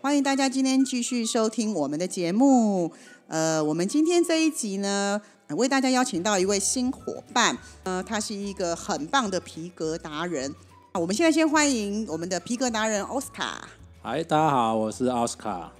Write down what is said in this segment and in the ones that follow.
欢迎大家今天继续收听我们的节目。呃，我们今天这一集呢，呃为大家邀请到一位新伙伴，呃，他是一个很棒的皮革达人。我们现在先欢迎我们的皮革达人奥斯卡。嗨，大家好，我是奥斯卡。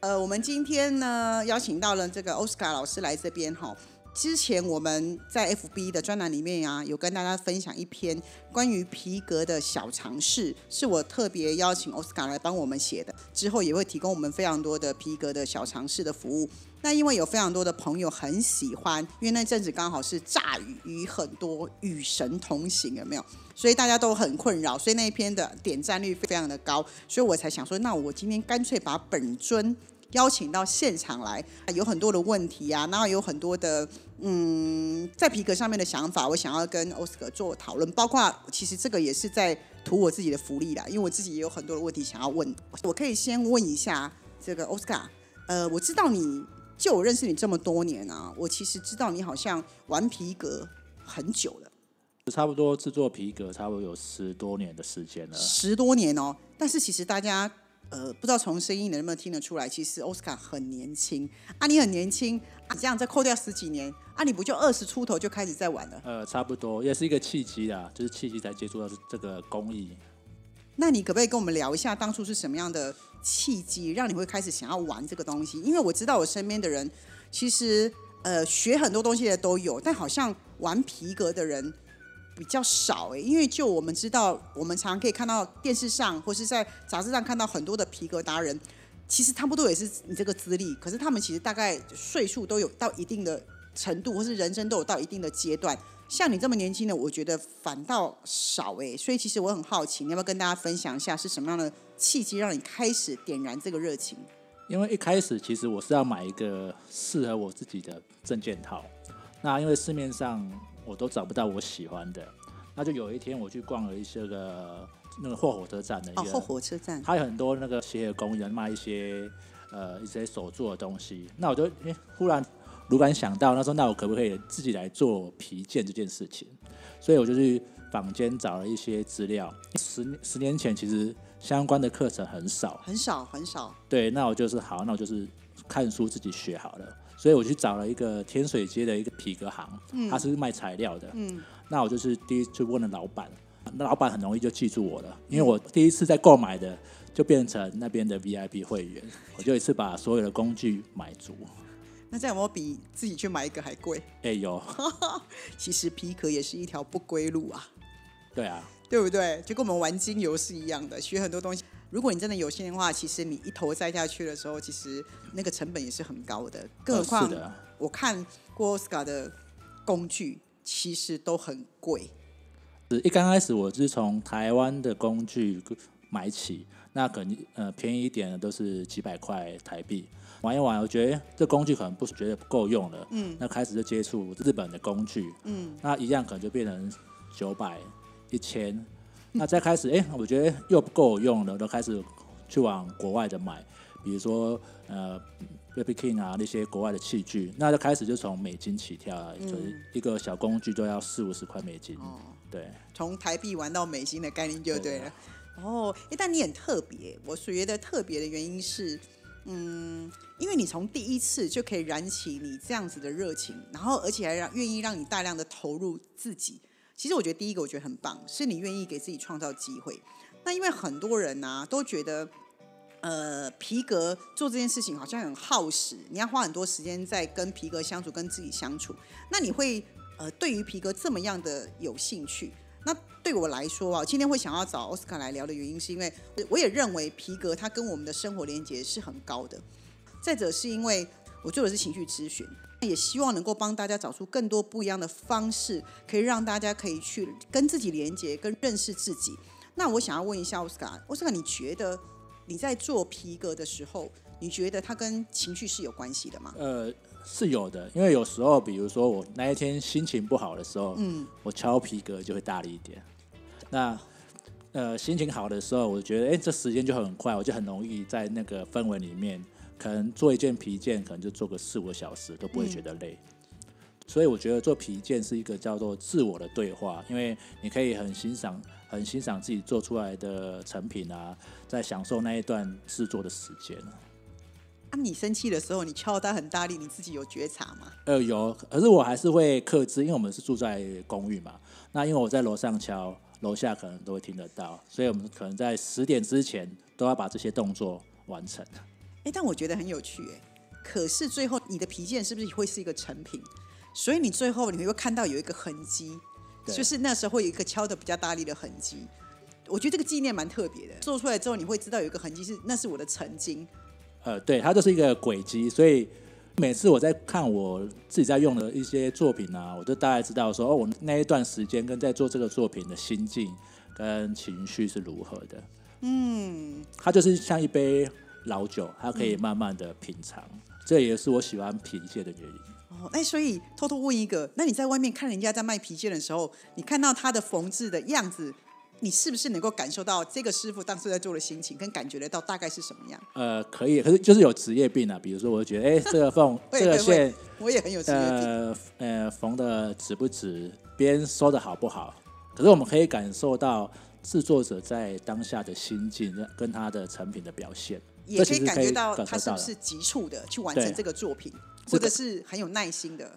呃，我们今天呢邀请到了这个奥斯卡老师来这边哈。之前我们在 FB 的专栏里面啊，有跟大家分享一篇关于皮革的小尝试，是我特别邀请奥斯卡来帮我们写的。之后也会提供我们非常多的皮革的小尝试的服务。那因为有非常多的朋友很喜欢，因为那阵子刚好是炸雨，与很多与神同行，有没有？所以大家都很困扰，所以那一篇的点赞率非常的高，所以我才想说，那我今天干脆把本尊邀请到现场来，有很多的问题啊，然后有很多的嗯，在皮革上面的想法，我想要跟奥斯卡做讨论，包括其实这个也是在图我自己的福利啦，因为我自己也有很多的问题想要问，我可以先问一下这个奥斯卡，呃，我知道你就我认识你这么多年啊，我其实知道你好像玩皮革很久了，差不多制作皮革，差不多有十多年的时间了。十多年哦，但是其实大家。呃，不知道从声音能不能听得出来，其实奥斯卡很年轻啊，你很年轻啊，这样再扣掉十几年啊，你不就二十出头就开始在玩了？呃，差不多，也是一个契机啦，就是契机才接触到这个工艺。那你可不可以跟我们聊一下，当初是什么样的契机，让你会开始想要玩这个东西？因为我知道我身边的人，其实呃学很多东西的都有，但好像玩皮革的人比较少哎。因为就我们知道，我们常常可以看到电视上或是在杂志上看到很多的皮革达人，其实差不多也是你这个资历，可是他们其实大概岁数都有到一定的程度，或是人生都有到一定的阶段。像你这么年轻的，我觉得反倒少哎，所以其实我很好奇，你要不要跟大家分享一下是什么样的契机让你开始点燃这个热情？因为一开始其实我是要买一个适合我自己的证件套，那因为市面上我都找不到我喜欢的，那就有一天我去逛了一些个那个后火车站的一哦，个，后火车站，它有很多那个鞋的工人卖一些呃一些手做的东西，那我就诶忽然如果想到，那时候那我可不可以自己来做皮件这件事情？所以我就去坊间找了一些资料。十十年前其实相关的课程很少，很少很少，对，那我就是好，那我就是看书自己学好了。所以我去找了一个天水街的一个皮革行，他是卖材料的。嗯，那我就是第一次问了老板，那老板很容易就记住我了，因为我第一次在购买的就变成那边的 VIP 会员，我就一次把所有的工具买足。那这样有没有比自己去买一个还贵？哎、有，其实皮革也是一条不归路啊，对啊，对不对？就跟我们玩精油是一样的，学很多东西。如果你真的有心的话，其实你一头栽下去的时候，其实那个成本也是很高的。更何呃况我看过奥斯卡的工具，其实都很贵。是一刚开始我是从台湾的工具买起，那可能呃便宜一点的都是几百块台币。玩一玩，我觉得诶这工具可能不觉得不够用了，嗯那开始就接触日本的工具，嗯，那一样可能就变成九百、一千。那再开始，哎、我觉得又不够用了，都开始去往国外的买，比如说呃 Baby King 啊那些国外的器具，那就开始就从美金起跳了，所以一个小工具都要四五十块美金。哦，对，从台币玩到美金的概念就对对了。哦，诶但你很特别，我觉得特别的原因是，嗯，因为你从第一次就可以燃起你这样子的热情，然后而且还让愿意让你大量的投入自己。其实我觉得第一个我觉得很棒，是你愿意给自己创造机会。那因为很多人呐、都觉得，呃，皮革做这件事情好像很耗时，你要花很多时间在跟皮革相处，跟自己相处。那你会呃，对于皮革这么样的有兴趣？那对我来说啊，今天会想要找奥斯卡来聊的原因，是因为我也认为皮革它跟我们的生活连接是很高的。再者是因为我做的是情绪咨询，也希望能够帮大家找出更多不一样的方式，可以让大家可以去跟自己连接、跟认识自己。那我想要问一下奥斯卡，奥斯卡，你觉得你在做皮革的时候，你觉得它跟情绪是有关系的吗？呃，是有的，因为有时候，比如说我那一天心情不好的时候，嗯，我敲皮革就会大力一点。那呃，心情好的时候，我觉得哎，这时间就很快，我就很容易在那个氛围里面，可能做一件皮件，可能就做个四五个小时都不会觉得累。所以我觉得做皮件是一个叫做自我的对话，因为你可以很欣赏、很欣赏自己做出来的成品啊，在享受那一段制作的时间。啊，你生气的时候，你敲它很大力，你自己有觉察吗？呃，有，可是我还是会克制，因为我们是住在公寓嘛。那因为我在楼上敲，楼下可能都会听得到，所以我们可能在十点之前都要把这些动作完成。哎，但我觉得很有趣，哎，可是最后你的皮件是不是会是一个成品？所以你最后你会看到有一个痕迹，就是那时候有一个敲的比较大力的痕迹。我觉得这个纪念蛮特别的，做出来之后你会知道有一个痕迹是那是我的曾经。呃，对，它就是一个轨迹，所以每次我在看我自己在用的一些作品啊，我就大概知道说哦，我那一段时间跟在做这个作品的心境跟情绪是如何的。嗯，它就是像一杯老酒，它可以慢慢的品尝，这也是我喜欢品鉴的原因。哦，哎，所以偷偷问一个，那你在外面看人家在卖皮件的时候，你看到他的缝制的样子，你是不是能够感受到这个师傅当时在做的心情，跟感觉得到大概是什么样？呃，可以，可是就是有职业病啊，比如说，我觉得，哎，这个缝，这个线，我也很有职业病。呃，呃，缝的直不直，边收的好不好？可是我们可以感受到制作者在当下的心境跟他的成品的表现，也可以感觉到他是不是急促的去完成这个作品。或者是很有耐心的，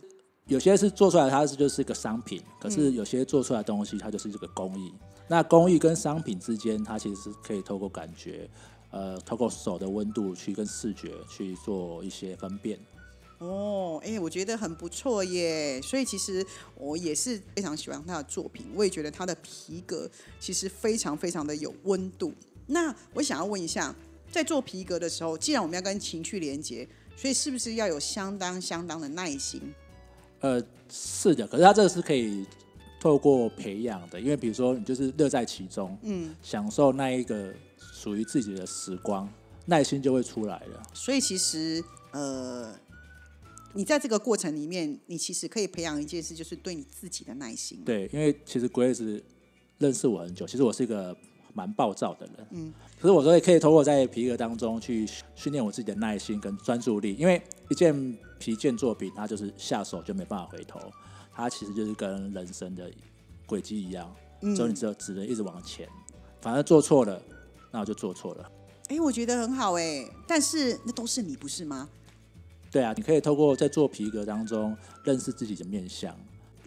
有些是做出来它是就是一个商品，可是有些做出来东西它就是这个工艺。那工艺跟商品之间，它其实是可以透过感觉，呃，透过手的温度去跟视觉去做一些分辨。哦，哎，我觉得很不错耶。所以其实我也是非常喜欢他的作品，我也觉得他的皮革其实非常非常的有温度。那我想要问一下，在做皮革的时候，既然我们要跟情绪连接。所以是不是要有相当相当的耐心？呃，是的，可是他这个是可以透过培养的，因为比如说你就是乐在其中，嗯，享受那一个属于自己的时光，耐心就会出来了。所以其实呃，你在这个过程里面，你其实可以培养一件事，就是对你自己的耐心。对，因为其实 Grace 认识我很久，其实我是一个。蛮暴躁的人，嗯，可是我说也可以通过在皮革当中去训练我自己的耐心跟专注力，因为一件皮件作品，它就是下手就没办法回头，它其实就是跟人生的轨迹一样，所以你只有只能一直往前，反正做错了，那我就做错了。哎，我觉得很好哎，但是那都是你不是吗？对啊，你可以透过在做皮革当中认识自己的面相，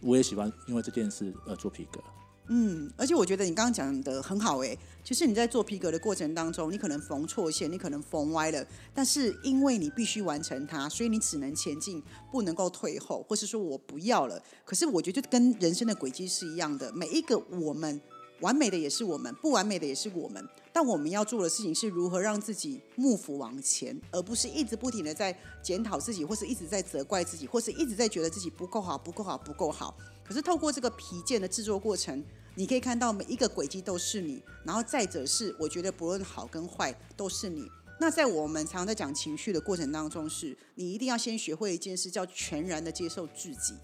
我也喜欢因为这件事而做皮革。嗯，而且我觉得你刚刚讲的很好诶，其实你在做皮革的过程当中，你可能缝错线，你可能缝歪了，但是因为你必须完成它，所以你只能前进，不能够退后，或是说我不要了。可是我觉得跟人生的轨迹是一样的，每一个我们完美的也是我们，不完美的也是我们，但我们要做的事情是如何让自己幕府往前，而不是一直不停的在检讨自己，或是一直在责怪自己，或是一直在觉得自己不够好，不够好，不够好。可是透过这个皮件的制作过程，你可以看到每一个轨迹都是你，然后再者是，我觉得不论好跟坏都是你。那在我们常常在讲情绪的过程当中，是你一定要先学会一件事，叫全然的接受自己，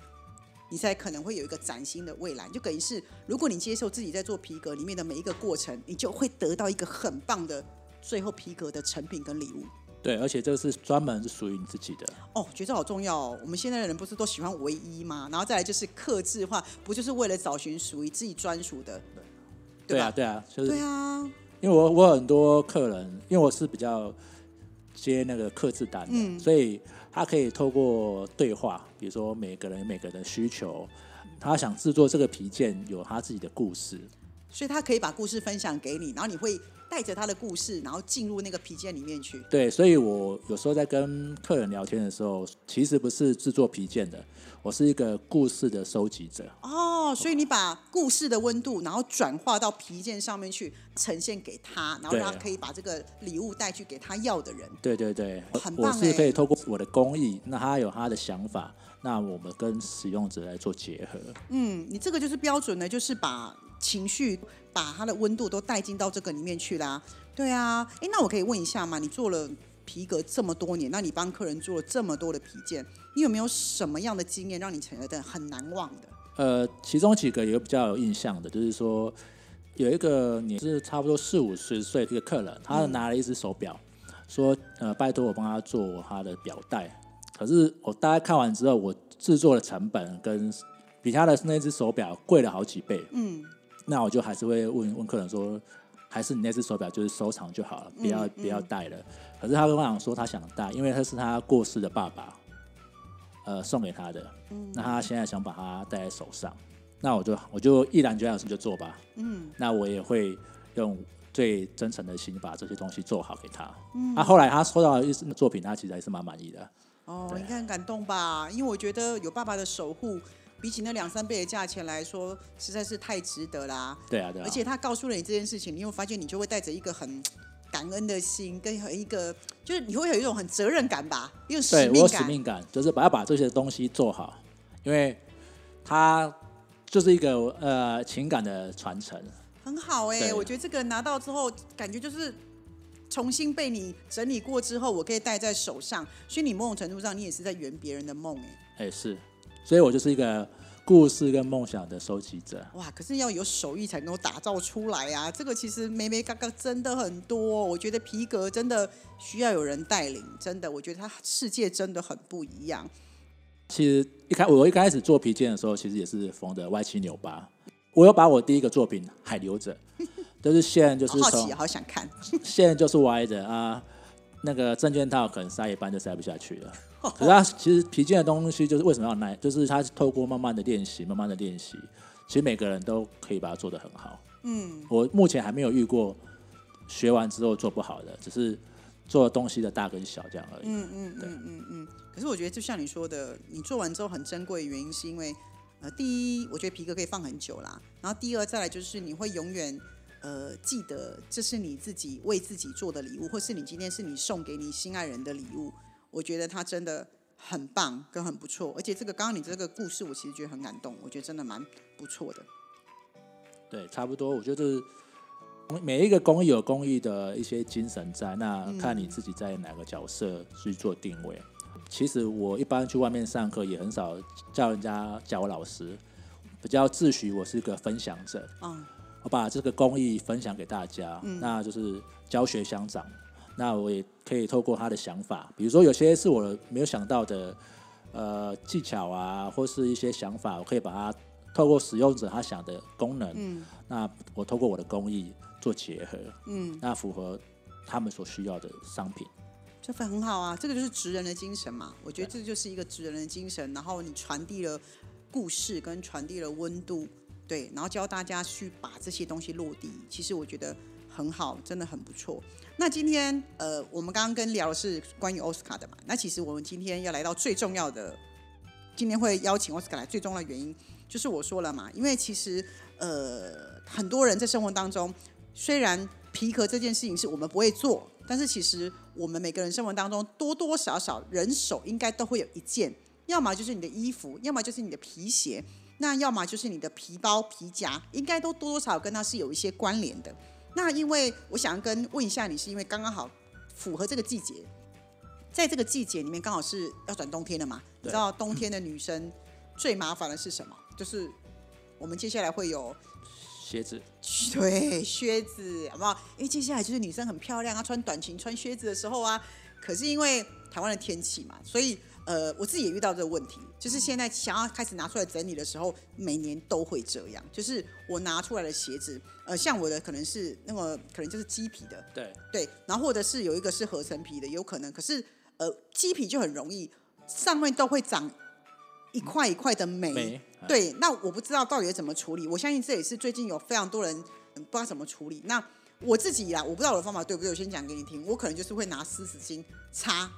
你才可能会有一个崭新的未来。就等于是，如果你接受自己在做皮革里面的每一个过程，你就会得到一个很棒的最后皮革的成品跟礼物。对，而且这个是专门是属于你自己的哦，觉得好重要哦。我们现在的人不是都喜欢唯一吗？然后再来就是克制化，不就是为了找寻属于自己专属的？对啊，对啊，就是对啊。因为我我很多客人，因为我是比较接那个克制单的，所以他可以透过对话，比如说每个人每个人的需求，他想制作这个皮件有他自己的故事，所以他可以把故事分享给你，然后你会。带着他的故事，然后进入那个皮件里面去。对，所以我有时候在跟客人聊天的时候，其实不是制作皮件的，我是一个故事的收集者。哦，所以你把故事的温度，然后转化到皮件上面去，呈现给他，然后他可以把这个礼物带去给他要的人。对对对，很棒。我是可以透过我的工艺，那他有他的想法，那我们跟使用者来做结合。嗯，你这个就是标准的，就是把。情绪把它的温度都带进到这个里面去啦。对啊，哎，那我可以问一下吗？你做了皮革这么多年，那你帮客人做了这么多的皮件，你有没有什么样的经验让你觉得很难忘的？呃，其中几个有比较有印象的，就是说有一个你是差不多四五十岁的一个客人，他拿了一只手表，说呃拜托我帮他做他的表带，可是我大概看完之后，我制作的成本跟比他的那只手表贵了好几倍，嗯，那我就还是会问问客人说，还是你那只手表就是收藏就好了，不要嗯不要戴了。可是他跟我讲说他想戴，因为他是他过世的爸爸，呃送给他的，嗯那他现在想把它戴在手上，那我就我就毅然决然就做吧，嗯，那我也会用最真诚的心把这些东西做好给他。嗯那、后来他收到的一次作品，他其实还是蛮满意的。哦，对应该很感动吧？因为我觉得有爸爸的守护，比起那两三倍的价钱来说，实在是太值得啦。对啊，对啊，而且他告诉了你这件事情，你会发现你就会带着一个很感恩的心，跟一个就是你会有一种很责任感吧，一种使命使命感，就是把要把这些东西做好，因为它就是一个呃情感的传承。很好哎、对。我觉得这个拿到之后，感觉就是重新被你整理过之后，我可以戴在手上，所以你某种程度上你也是在圆别人的梦哎、哎，是，所以我就是一个故事跟梦想的收集者。哇，可是要有手艺才能够打造出来啊！这个其实梅梅嘎嘎真的很多，我觉得皮革真的需要有人带领，真的，我觉得它世界真的很不一样。其实一开我一开始做皮件的时候，其实也是缝的歪七扭八。我有把我第一个作品还留着，就是线就是好好奇，好想看。线就是歪的啊，那个证件套可能塞一半就塞不下去了。可是它其实皮件的东西就是为什么要耐，就是它是透过慢慢的练习，慢慢的练习，其实每个人都可以把它做得很好。嗯，我目前还没有遇过学完之后做不好的，只是做东西的大跟小这样而已。嗯嗯嗯嗯嗯。可是我觉得就像你说的，你做完之后很珍贵的，原因是因为呃，第一，我觉得皮革可以放很久啦，然后第二，再来就是你会永远。呃，记得这是你自己为自己做的礼物，或是你今天是你送给你心爱人的礼物。我觉得他真的很棒，跟很不错。而且这个刚刚你这个故事，我其实觉得很感动，我觉得真的蛮不错的。对，差不多。我觉得每一个公益有公益的一些精神在，那看你自己在哪个角色去做定位。其实我一般去外面上课也很少叫人家叫我老师，比较自诩我是一个分享者。嗯，我把这个公益分享给大家，那就是教学相长。那我也可以透过他的想法，比如说有些是我没有想到的，呃，技巧啊，或是一些想法，我可以把它透过使用者他想的功能，嗯那我透过我的工艺做结合，嗯，那符合他们所需要的商品。这份很好啊，这个就是职人的精神嘛。我觉得这就是一个职人的精神，然后你传递了故事跟传递了温度，对，然后教大家去把这些东西落地。其实我觉得很好，真的很不错。那今天呃，我们刚刚跟聊的是关于奥斯卡的嘛，那其实我们今天要来到最重要的，今天会邀请奥斯卡来最重要的原因，就是我说了嘛，因为其实呃，很多人在生活当中，虽然皮革这件事情是我们不会做，但是其实我们每个人生活当中多多少少人手应该都会有一件，要么就是你的衣服，要么就是你的皮鞋，那要么就是你的皮包、皮夹，应该都多多少少跟它是有一些关联的。那因为我想跟问一下你，是因为刚刚好符合这个季节，在这个季节里面刚好是要转冬天了嘛？你知道冬天的女生最麻烦的是什么？就是我们接下来会有靴子，对，靴子，好不好？因为接下来就是女生很漂亮啊，穿短裙、穿靴子的时候啊，可是因为台湾的天气嘛，所以呃，我自己也遇到这个问题，就是现在想要开始拿出来整理的时候，每年都会这样，就是我拿出来的鞋子，呃，像我的可能是那个可能就是鸡皮的，对，对，然后或者是有一个是合成皮的，有可能，可是呃，鸡皮就很容易上面都会长一块一块的霉，没，对，那我不知道到底怎么处理。我相信这也是最近有非常多人嗯不知道怎么处理。那我自己啦，我不知道我的方法对不对，我先讲给你听。我可能就是会拿湿纸巾擦，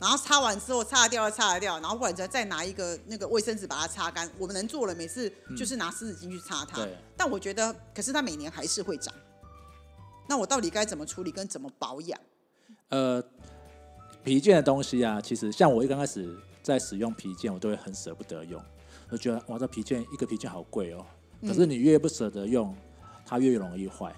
然后擦完之后擦得掉就擦得掉，然后或者再拿一个那个卫生纸把它擦干。我们能做的，每次就是拿湿纸巾去擦它。对但我觉得，可是它每年还是会长。那我到底该怎么处理跟怎么保养？呃，皮件的东西啊，其实像我一刚开始在使用皮件，我都会很舍不得用，我觉得哇，这皮件一个皮件好贵哦。可是你越不舍得用，它越容易坏。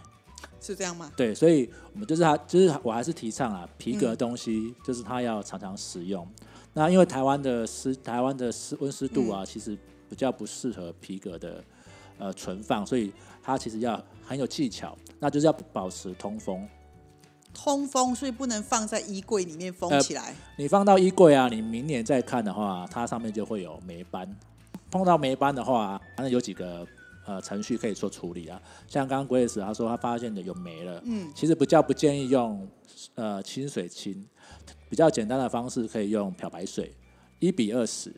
是这样吗？对，所以我们就是它，就是我还是提倡啊，皮革东西就是它要常常使用。那因为台湾的湿，台湾的湿温湿度啊，其实比较不适合皮革的呃存放，所以它其实要很有技巧，那就是要保持通风。通风，所以不能放在衣柜里面封起来。你放到衣柜啊，你明年再看的话，它上面就会有霉斑。碰到霉斑的话，反正有几个呃程序可以做处理啊。像刚刚 Grace 他说他发现的有霉了，嗯，其实不叫不建议用呃清水清，比较简单的方式可以用漂白水，一比二十。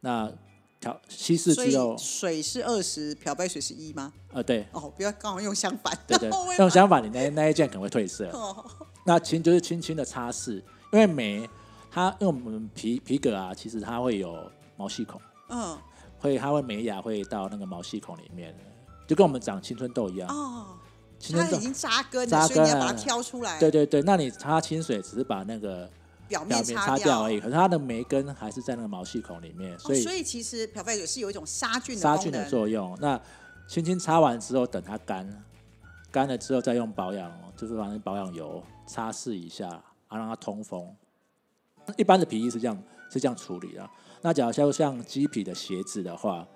那漂稀释之后，水是二十，漂白水是一吗？呃，对。哦，不要刚好用相反。对对，用相反，你那那一件可能会褪色。那轻就是轻轻的擦拭，因为霉它因为我们皮皮革啊，其实它会有毛细孔。嗯。会，它会美牙会到那个毛细孔里面，就跟我们长青春痘一样。哦，它已经扎根，扎根，你要把它挑出来。对对对，那你擦清水只是把那个表面擦掉而已，可是它的霉根还是在那个毛细孔里面，所以所以其实漂白水是有一种杀菌杀菌的作用。那轻轻擦完之后，等它干，干了之后再用保养，就是反正保养油擦拭一下，啊，让它通风。一般的皮衣是这样是这样处理的。那假如像鸡皮的鞋子的话，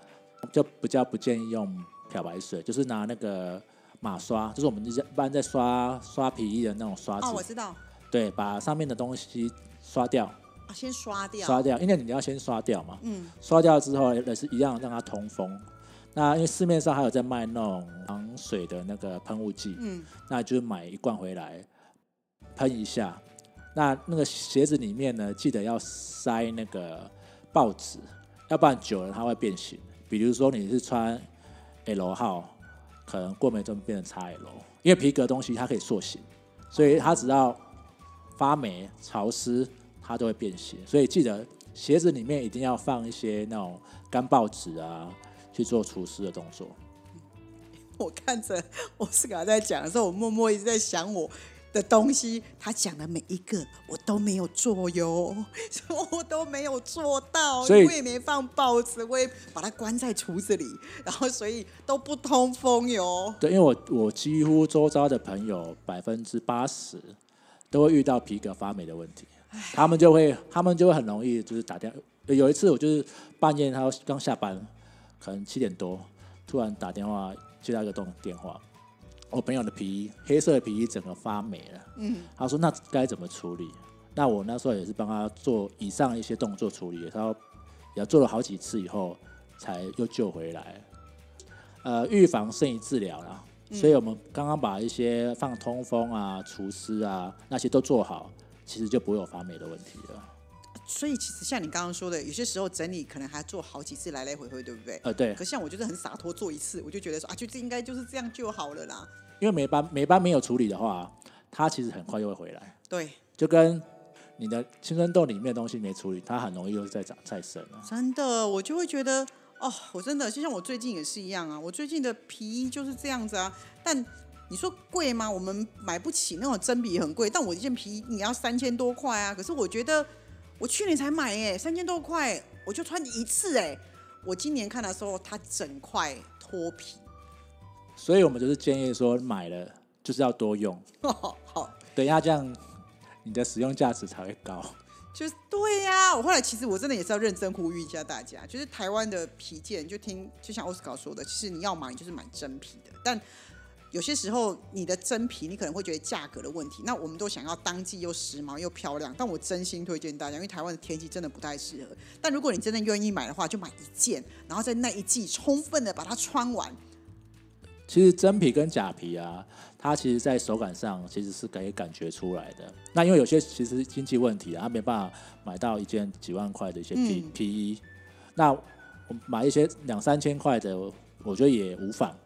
就比较不建议用漂白水，就是拿那个马刷，就是我们一般在刷刷皮衣的那种刷子。哦，我知道。对，把上面的东西刷掉。啊，先刷掉。刷掉，因为你要先刷掉嘛。嗯。刷掉之后也是一样让它通风。那因为市面上还有在卖那种防水的那个喷雾剂，嗯，那就是买一罐回来喷一下。那那个鞋子里面呢，记得要塞那个。报纸，要不然久了它会变形。比如说你是穿 L 号，可能过没阵变成 XL，因为皮革东西它可以塑形，所以它只要发霉、潮湿，它都会变形。所以记得鞋子里面一定要放一些那种干报纸啊，去做除湿的动作。我看着奥斯卡在讲的时候，我默默一直在想我。的东西，他讲的每一个我都没有做哟，我都没有做到，所以我也没放报纸，我也把它关在橱子里，然后所以都不通风哟。对，因为我我几乎周遭的朋友百分之八十都会遇到皮革发霉的问题，他们就会他们就会很容易就是打电，有一次我就是半夜他刚下班，可能七点多突然打电话接到一个动电话。我朋友的皮衣，黑色的皮衣整个发霉了。嗯，他说那该怎么处理？那我那时候也是帮他做以上一些动作处理，他也做了好几次以后才又救回来。呃，预防胜于治疗啦，所以我们刚刚把一些放通风啊、除湿啊那些都做好，其实就不会有发霉的问题了。所以其实像你刚刚说的，有些时候整理可能还做好几次来来回回，对不对？呃，对。可像我就是很洒脱，做一次我就觉得说啊，就这应该就是这样就好了啦。因为霉斑霉斑没有处理的话，它其实很快就会回来。对，就跟你的青春痘里面的东西没处理，它很容易又再长再生了。真的，我就会觉得哦，我真的就像我最近也是一样啊，我最近的皮衣就是这样子啊。但你说贵吗？我们买不起那种真皮很贵，但我一件皮衣你要三千多块啊。可是我觉得。我去年才买哎，三千多块，我就穿一次哎。我今年看的时候，它整块脱皮。所以我们就是建议说，买了就是要多用。好，等一下这样，你的使用价值才会高。就是对呀，我后来其实我真的也是要认真呼吁一下大家，就是台湾的皮件，就听就像奥斯卡说的，其实你要买就是买真皮的，但。有些时候，你的真皮你可能会觉得价格的问题。那我们都想要当季又时髦又漂亮，但我真心推荐大家，因为台湾的天气真的不太适合。但如果你真的愿意买的话，就买一件，然后在那一季充分的把它穿完。其实真皮跟假皮啊，它其实在手感上其实是可以感觉出来的。那因为有些其实经济问题啊，没办法买到一件几万块的一些皮皮衣，那买一些两三千块的，我觉得也无妨。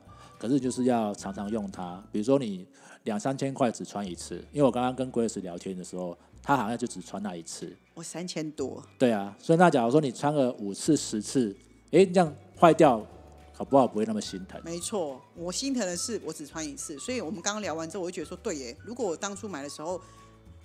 可是就是要常常用它，比如说你两三千块只穿一次，因为我刚刚跟 Grace 聊天的时候，他好像就只穿那一次。我三千多。对啊，所以那假如说你穿个五次十次，哎，这样坏掉，好不好不会那么心疼？没错，我心疼的是我只穿一次，所以我们刚刚聊完之后，我就觉得说，对耶，如果我当初买的时候，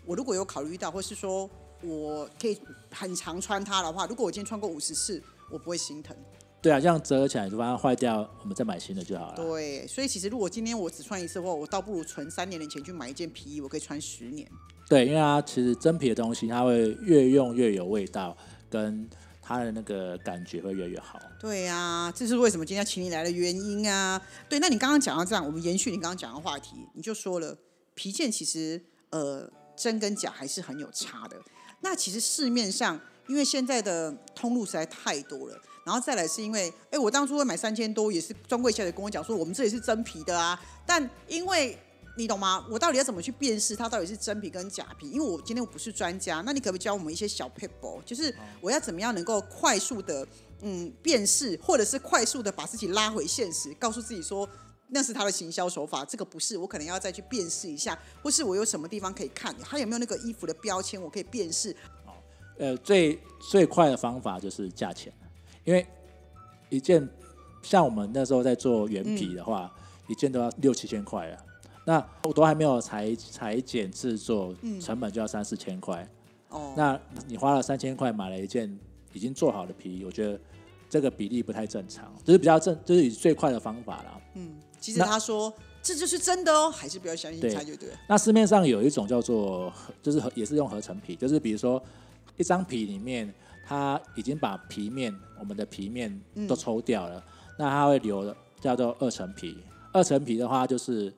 我如果有考虑到，或是说我可以很常穿它的话，如果我今天穿过五十次，我不会心疼。对啊，这样折起来就把它坏掉，我们再买新的就好了。对，所以其实如果今天我只穿一次的话，我倒不如存三年的钱去买一件皮衣，我可以穿十年。对，因为它其实真皮的东西，它会越用越有味道，跟它的那个感觉会越来越好。对啊、这是为什么今天要请你来的原因啊。对，那你刚刚讲到这样，我们延续你刚刚讲的话题，你就说了皮件其实呃真跟假还是很有差的。那其实市面上，因为现在的通路实在太多了，然后再来是因为，哎，我当初会买三千多，也是专柜小姐跟我讲说，我们这里是真皮的啊。但因为你懂吗？我到底要怎么去辨识它到底是真皮跟假皮？因为我今天我不是专家，那你可不可以教我们一些小 p a p e 就是我要怎么样能够快速的嗯辨识，或者是快速的把自己拉回现实，告诉自己说那是他的行销手法，这个不是，我可能要再去辨识一下，或是我有什么地方可以看，他有没有那个衣服的标签，我可以辨识。呃，最最快的方法就是价钱，因为一件像我们那时候在做原皮的话，一件都要六七千块啊。那我都还没有裁裁剪制作，成本就要三四千块。哦，那你花了三千块买了一件已经做好的皮，我觉得这个比例不太正常，就是比较正，就是以最快的方法啦。嗯其实他说这就是真的哦，还是不要相信对他就对了。那市面上有一种叫做，就是合也是用合成皮，就是比如说一张皮里面，它已经把皮面我们的皮面都抽掉了，那它会留叫做二层皮。二层皮的话就是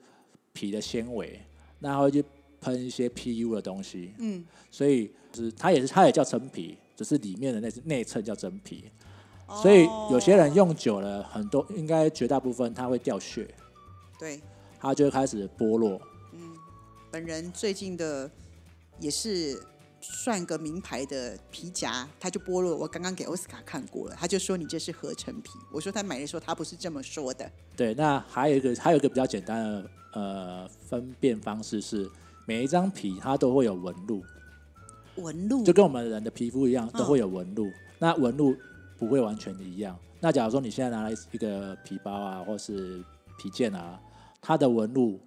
皮的纤维，那它会去喷一些 PU 的东西，嗯，所以就是它也是它也叫真皮，只是里面的那内衬叫真皮。所以有些人用久了，很多应该绝大部分它会掉屑，对，它就会开始剥落。嗯。本人最近的也是算个名牌的皮夹，他就剥落。我刚刚给奥斯卡看过了，他就说你这是合成皮。我说他买的时候他不是这么说的。对，那还有一个还有一个比较简单的呃分辨方式是，每一张皮它都会有纹路，纹路就跟我们人的皮肤一样，嗯都会有纹路。那纹路不会完全一样。那假如说你现在拿来一个皮包啊，或是皮件啊，它的纹路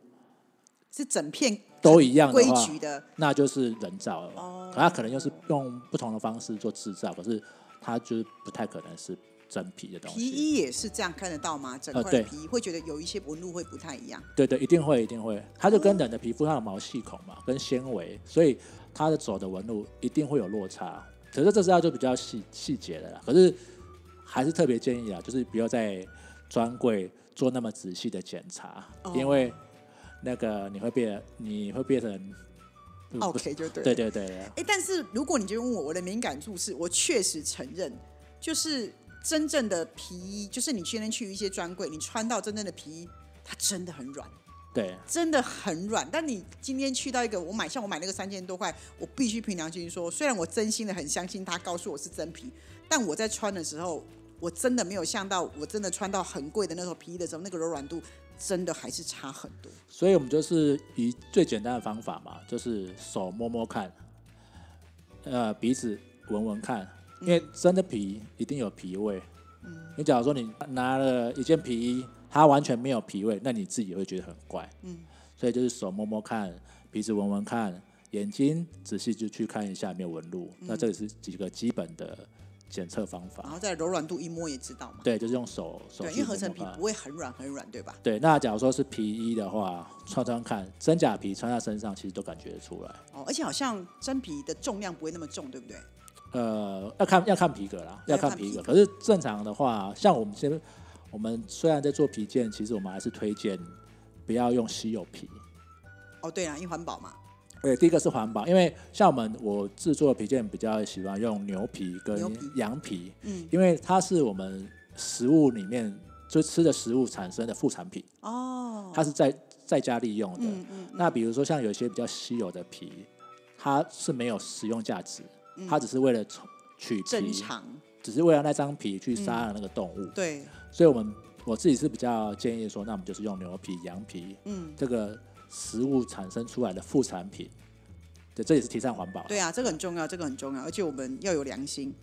是整片都一样的规话，矩的，那就是人造了。哦可它可能就是用不同的方式做制造，可是它就是不太可能是真皮的东西皮。衣也是这样看得到吗？整块的皮衣会觉得有一些纹路会不太一样。对对，一定会一定会，它就跟人的皮肤它有毛细孔嘛，跟纤维，所以它的走的纹路一定会有落差。可是这是要就比较细细节的啦，可是还是特别建议啊，就是不要在专柜做那么仔细的检查，哦因为那个你会变你会变成 OK 就对。对对对对哎，但是如果你就问我，我的敏感度是我确实承认，就是真正的皮衣，就是你今天去一些专柜，你穿到真正的皮衣，它真的很软。对真的很软。但你今天去到一个，我买像我买那个三千多块，我必须凭良心说，虽然我真心的很相信他告诉我是真皮，但我在穿的时候，我真的没有像到我真的穿到很贵的那种皮衣的时候，那个柔软度真的还是差很多。所以我们就是以最简单的方法嘛，就是手摸摸看，呃，鼻子闻闻看，因为真的皮一定有皮味。嗯，你假如说你拿了一件皮衣，它完全没有皮味，那你自己也会觉得很怪。嗯，所以就是手摸摸看，鼻子闻闻看，眼睛仔细就去看一下有没有纹路。那这里是几个基本的检测方法然法。后再柔软度一摸也知道嘛。对，就是用手手对，因为合成皮不会很软很软，对吧？对，那假如说是皮衣的话，穿穿看，真假皮穿在身上，其实都感觉得出来。哦，而且好像真皮的重量不会那么重，对不对？呃，要看要看皮革啦，要要看皮革。皮革可是正常的话，像我们现在，我们虽然在做皮件，其实我们还是推荐不要用稀有皮。哦，对啊，因为环保嘛。对，第一个是环保，因为像我们我制作的皮件比较喜欢用牛皮跟羊皮，嗯，因为它是我们食物里面就吃的食物产生的副产品，哦，它是在在家利用的。嗯嗯，那比如说像有一些比较稀有的皮，它是没有使用价值，它只是为了取皮，只是为了那张皮去杀了那个动物。对，所以我们我自己是比较建议说，那我们就是用牛皮、羊皮嗯，这个食物产生出来的副产品，对，这也是提倡环保。对啊，这个很重要，这个很重要，而且我们要有良心。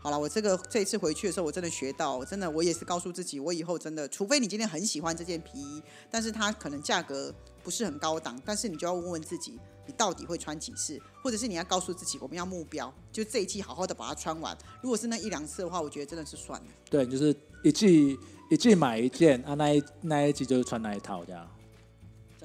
好了，我这个这一次回去的时候，我真的学到，真的我也是告诉自己，我以后真的，除非你今天很喜欢这件皮衣，但是它可能价格不是很高档，但是你就要问问自己，你到底会穿几次，或者是你要告诉自己，我们要目标，就这一季好好的把它穿完。如果是那一两次的话，我觉得真的是算了。对，就是一季一季买一件啊，那一那一季就是穿那一套这样。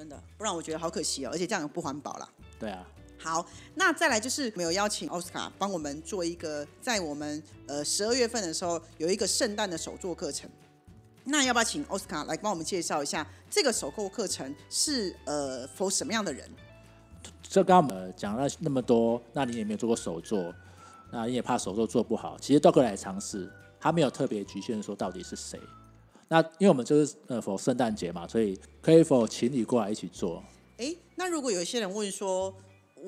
真的，不然我觉得好可惜哦，而且这样也不环保了。对啊，好，那再来就是没有邀请奥斯卡帮我们做一个，在我们呃十二月份的时候有一个圣诞的手作课程。那要不要请奥斯卡来帮我们介绍一下这个手购课程是呃 for 什么样的人？这刚刚呃讲了那么多，那你也没有做过手作，那你也怕手作做不好，其实都可以来尝试。他没有特别局限说到底是谁。那因为我们就是呃 for 圣诞节嘛，所以可以否请你过来一起做？诶，那如果有一些人问说，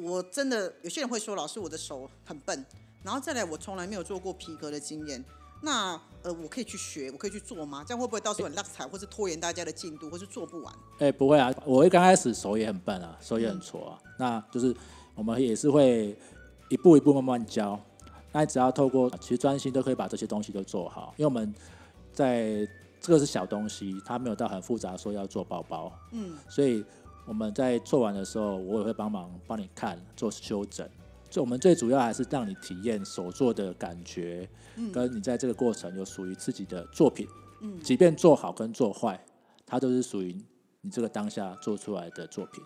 我真的有些人会说，老师我的手很笨，然后再来我从来没有做过皮革的经验，那呃我可以去学，我可以去做吗？这样会不会到时候很落彩，或是拖延大家的进度，或是做不完？哎、不会啊，我一刚开始手也很笨啊，手也很挫啊。那就是我们也是会一步一步慢慢教。那你只要透过其实专心都可以把这些东西都做好，因为我们在这个是小东西，它没有到很复杂，说要做包包。嗯，所以我们在做完的时候，我也会帮忙帮你看做修整。就我们最主要还是让你体验手做的感觉，跟你在这个过程有属于自己的作品。嗯，即便做好跟做坏，它都是属于你这个当下做出来的作品。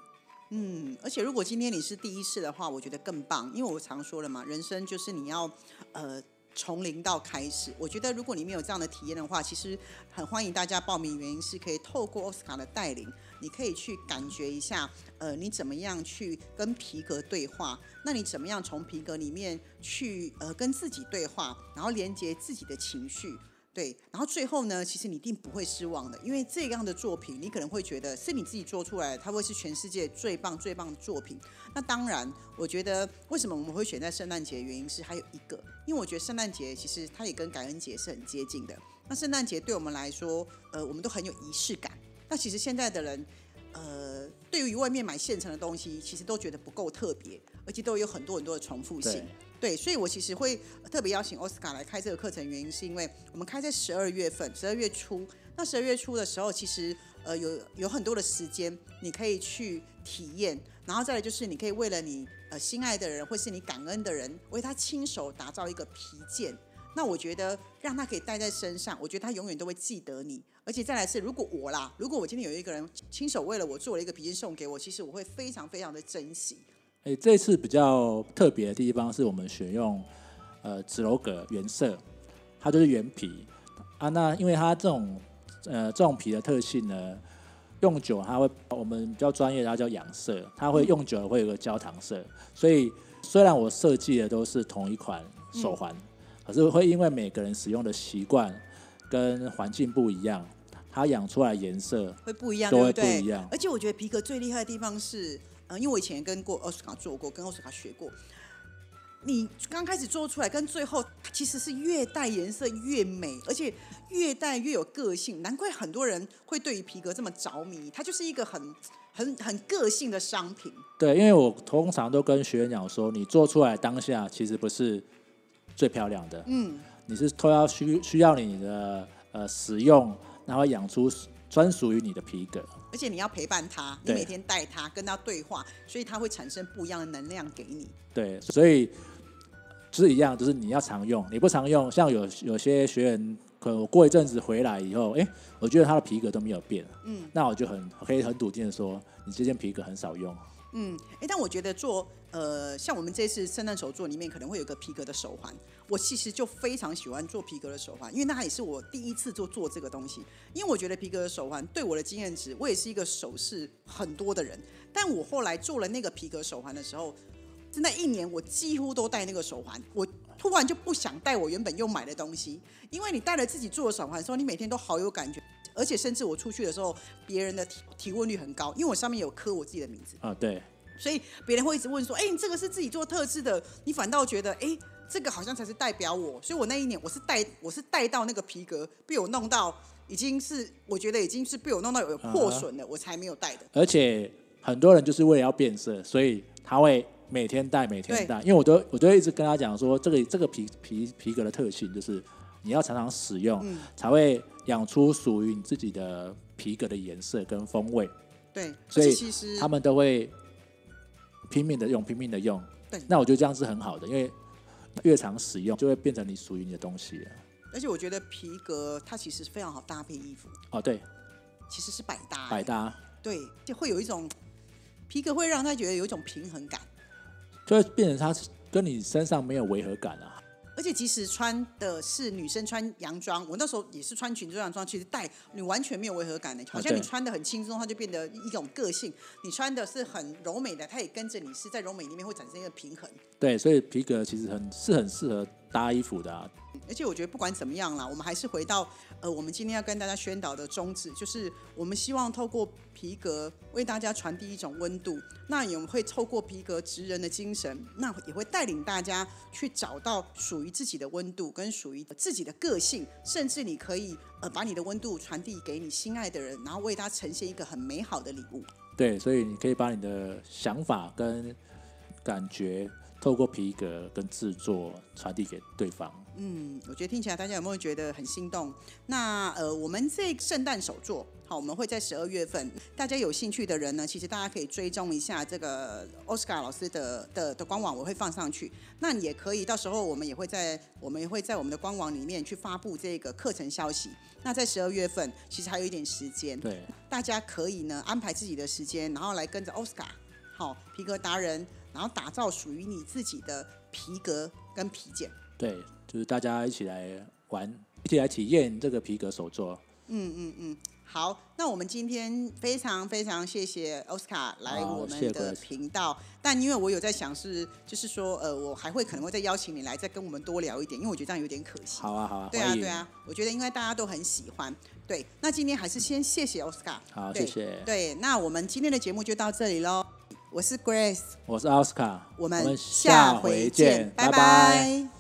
嗯，而且如果今天你是第一次的话，我觉得更棒，因为我常说了嘛，人生就是你要呃从零到开始。我觉得如果你没有这样的体验的话，其实很欢迎大家报名，原因是可以透过奥斯卡的带领，你可以去感觉一下，呃，你怎么样去跟皮革对话，那你怎么样从皮革里面去呃跟自己对话，然后连接自己的情绪。对，然后最后呢，其实你一定不会失望的，因为这样的作品，你可能会觉得是你自己做出来的，它会是全世界最棒最棒的作品。那当然，我觉得为什么我们会选在圣诞节，原因是还有一个，因为我觉得圣诞节其实它也跟感恩节是很接近的。那圣诞节对我们来说，呃，我们都很有仪式感。那其实现在的人，呃，对于外面买现成的东西，其实都觉得不够特别，而且都有很多很多的重复性对。所以我其实会特别邀请奥斯卡来开这个课程，原因是因为我们开在十二月份，十二月初。那十二月初的时候，其实呃有有很多的时间，你可以去体验，然后再来就是你可以为了你呃心爱的人，或是你感恩的人，为他亲手打造一个皮件。那我觉得让他可以带在身上，我觉得他永远都会记得你。而且再来是，如果我啦，如果我今天有一个人亲手为了我做了一个皮件送给我，其实我会非常非常的珍惜。诶，这次比较特别的地方是我们选用呃紫楼葛原色，它就是原皮啊。那因为它这种呃这种皮的特性呢，用久它会我们比较专业的它叫养色，它会用久了会有个焦糖色。所以虽然我设计的都是同一款手环，可是会因为每个人使用的习惯跟环境不一样，它养出来颜色会不一样，都会？不一样而且我觉得皮革最厉害的地方是，呃，因为我以前跟过奥斯卡做过，跟奥斯卡学过。你刚开始做出来，跟最后它其实是越带颜色越美，而且越带越有个性。难怪很多人会对于皮革这么着迷，它就是一个很、很、很个性的商品。对，因为我通常都跟学员讲说，你做出来当下其实不是最漂亮的，嗯，你是都要需需要你的呃使用，然后养出专属于你的皮革。而且你要陪伴他，你每天带他，跟他对话，所以他会产生不一样的能量给你。对，所以就是一样，就是你要常用，你不常用，像有有些学员，可能我过一阵子回来以后，哎，我觉得他的皮革都没有变，嗯，那我就很可以很笃定的说，你这件皮革很少用。嗯，哎，但我觉得做呃，像我们这次圣诞手作里面可能会有个皮革的手环，我其实就非常喜欢做皮革的手环，因为那也是我第一次做做这个东西。因为我觉得皮革的手环对我的经验值，我也是一个首饰很多的人，但我后来做了那个皮革手环的时候，真的一年我几乎都戴那个手环，我突然就不想戴我原本又买的东西，因为你戴了自己做的手环的时候，你每天都好有感觉。而且甚至我出去的时候，别人的提提问率很高，因为我上面有刻我自己的名字。啊，对，所以别人会一直问说：“哎、你这个是自己做特制的？”你反倒觉得：“哎、这个好像才是代表我。”所以我那一年我是带我是带到那个皮革被我弄到已经是我觉得已经是被我弄到有破损了，我才没有带的。而且很多人就是为了要变色，所以他会每天戴，每天戴。因为我都我都会一直跟他讲说，这个这个皮皮皮革的特性就是你要常常使用，才会养出属于你自己的皮革的颜色跟风味。对，所以其实他们都会拼命的用，拼命的用。对那我觉得这样是很好的，因为越常使用，就会变成你属于你的东西了。而且我觉得皮革它其实非常好搭配衣服，哦，对，其实是百搭、百搭对，就会有一种皮革会让他觉得有一种平衡感，就会变成他跟你身上没有违和感啊。而且即使穿的是女生穿洋装，我那时候也是穿裙子洋装，其实戴你完全没有违和感的，好像你穿的很轻松，它就变得一种个性；你穿的是很柔美的，它也跟着你是在柔美里面会产生一个平衡。对，所以皮革其实很是很适合搭衣服的、啊。而且我觉得不管怎么样啦，我们还是回到呃，我们今天要跟大家宣导的宗旨，就是我们希望透过皮革为大家传递一种温度，那也会透过皮革职人的精神，那也会带领大家去找到属于自己的温度跟属于自己的个性，甚至你可以呃把你的温度传递给你心爱的人，然后为他呈现一个很美好的礼物。对，所以你可以把你的想法跟感觉透过皮革跟制作传递给对方。嗯，我觉得听起来大家有没有觉得很心动？那呃，我们这圣诞手作，好，我们会在十二月份，大家有兴趣的人呢，其实大家可以追踪一下这个奥斯卡老师的的的官网，我会放上去。那你也可以，到时候我们也会在我们也会在我们的官网里面去发布这个课程消息。那在十二月份，其实还有一点时间，对，大家可以呢安排自己的时间，然后来跟着奥斯卡，好皮革达人，然后打造属于你自己的皮革跟皮件。对，就是大家一起来玩，一起来体验这个皮革手作。嗯嗯嗯好，那我们今天非常非常谢谢奥斯卡来我们的频道，但因为我有在想是，就是说，呃，我还会可能会再邀请你来，再跟我们多聊一点，因为我觉得这样有点可惜。好啊，好啊，对啊，对啊，我觉得应该大家都很喜欢，对，那今天还是先谢谢奥斯卡，好，对谢谢。对，那我们今天的节目就到这里喽，我是 Grace，我是奥斯卡，我们下下回见，拜。拜拜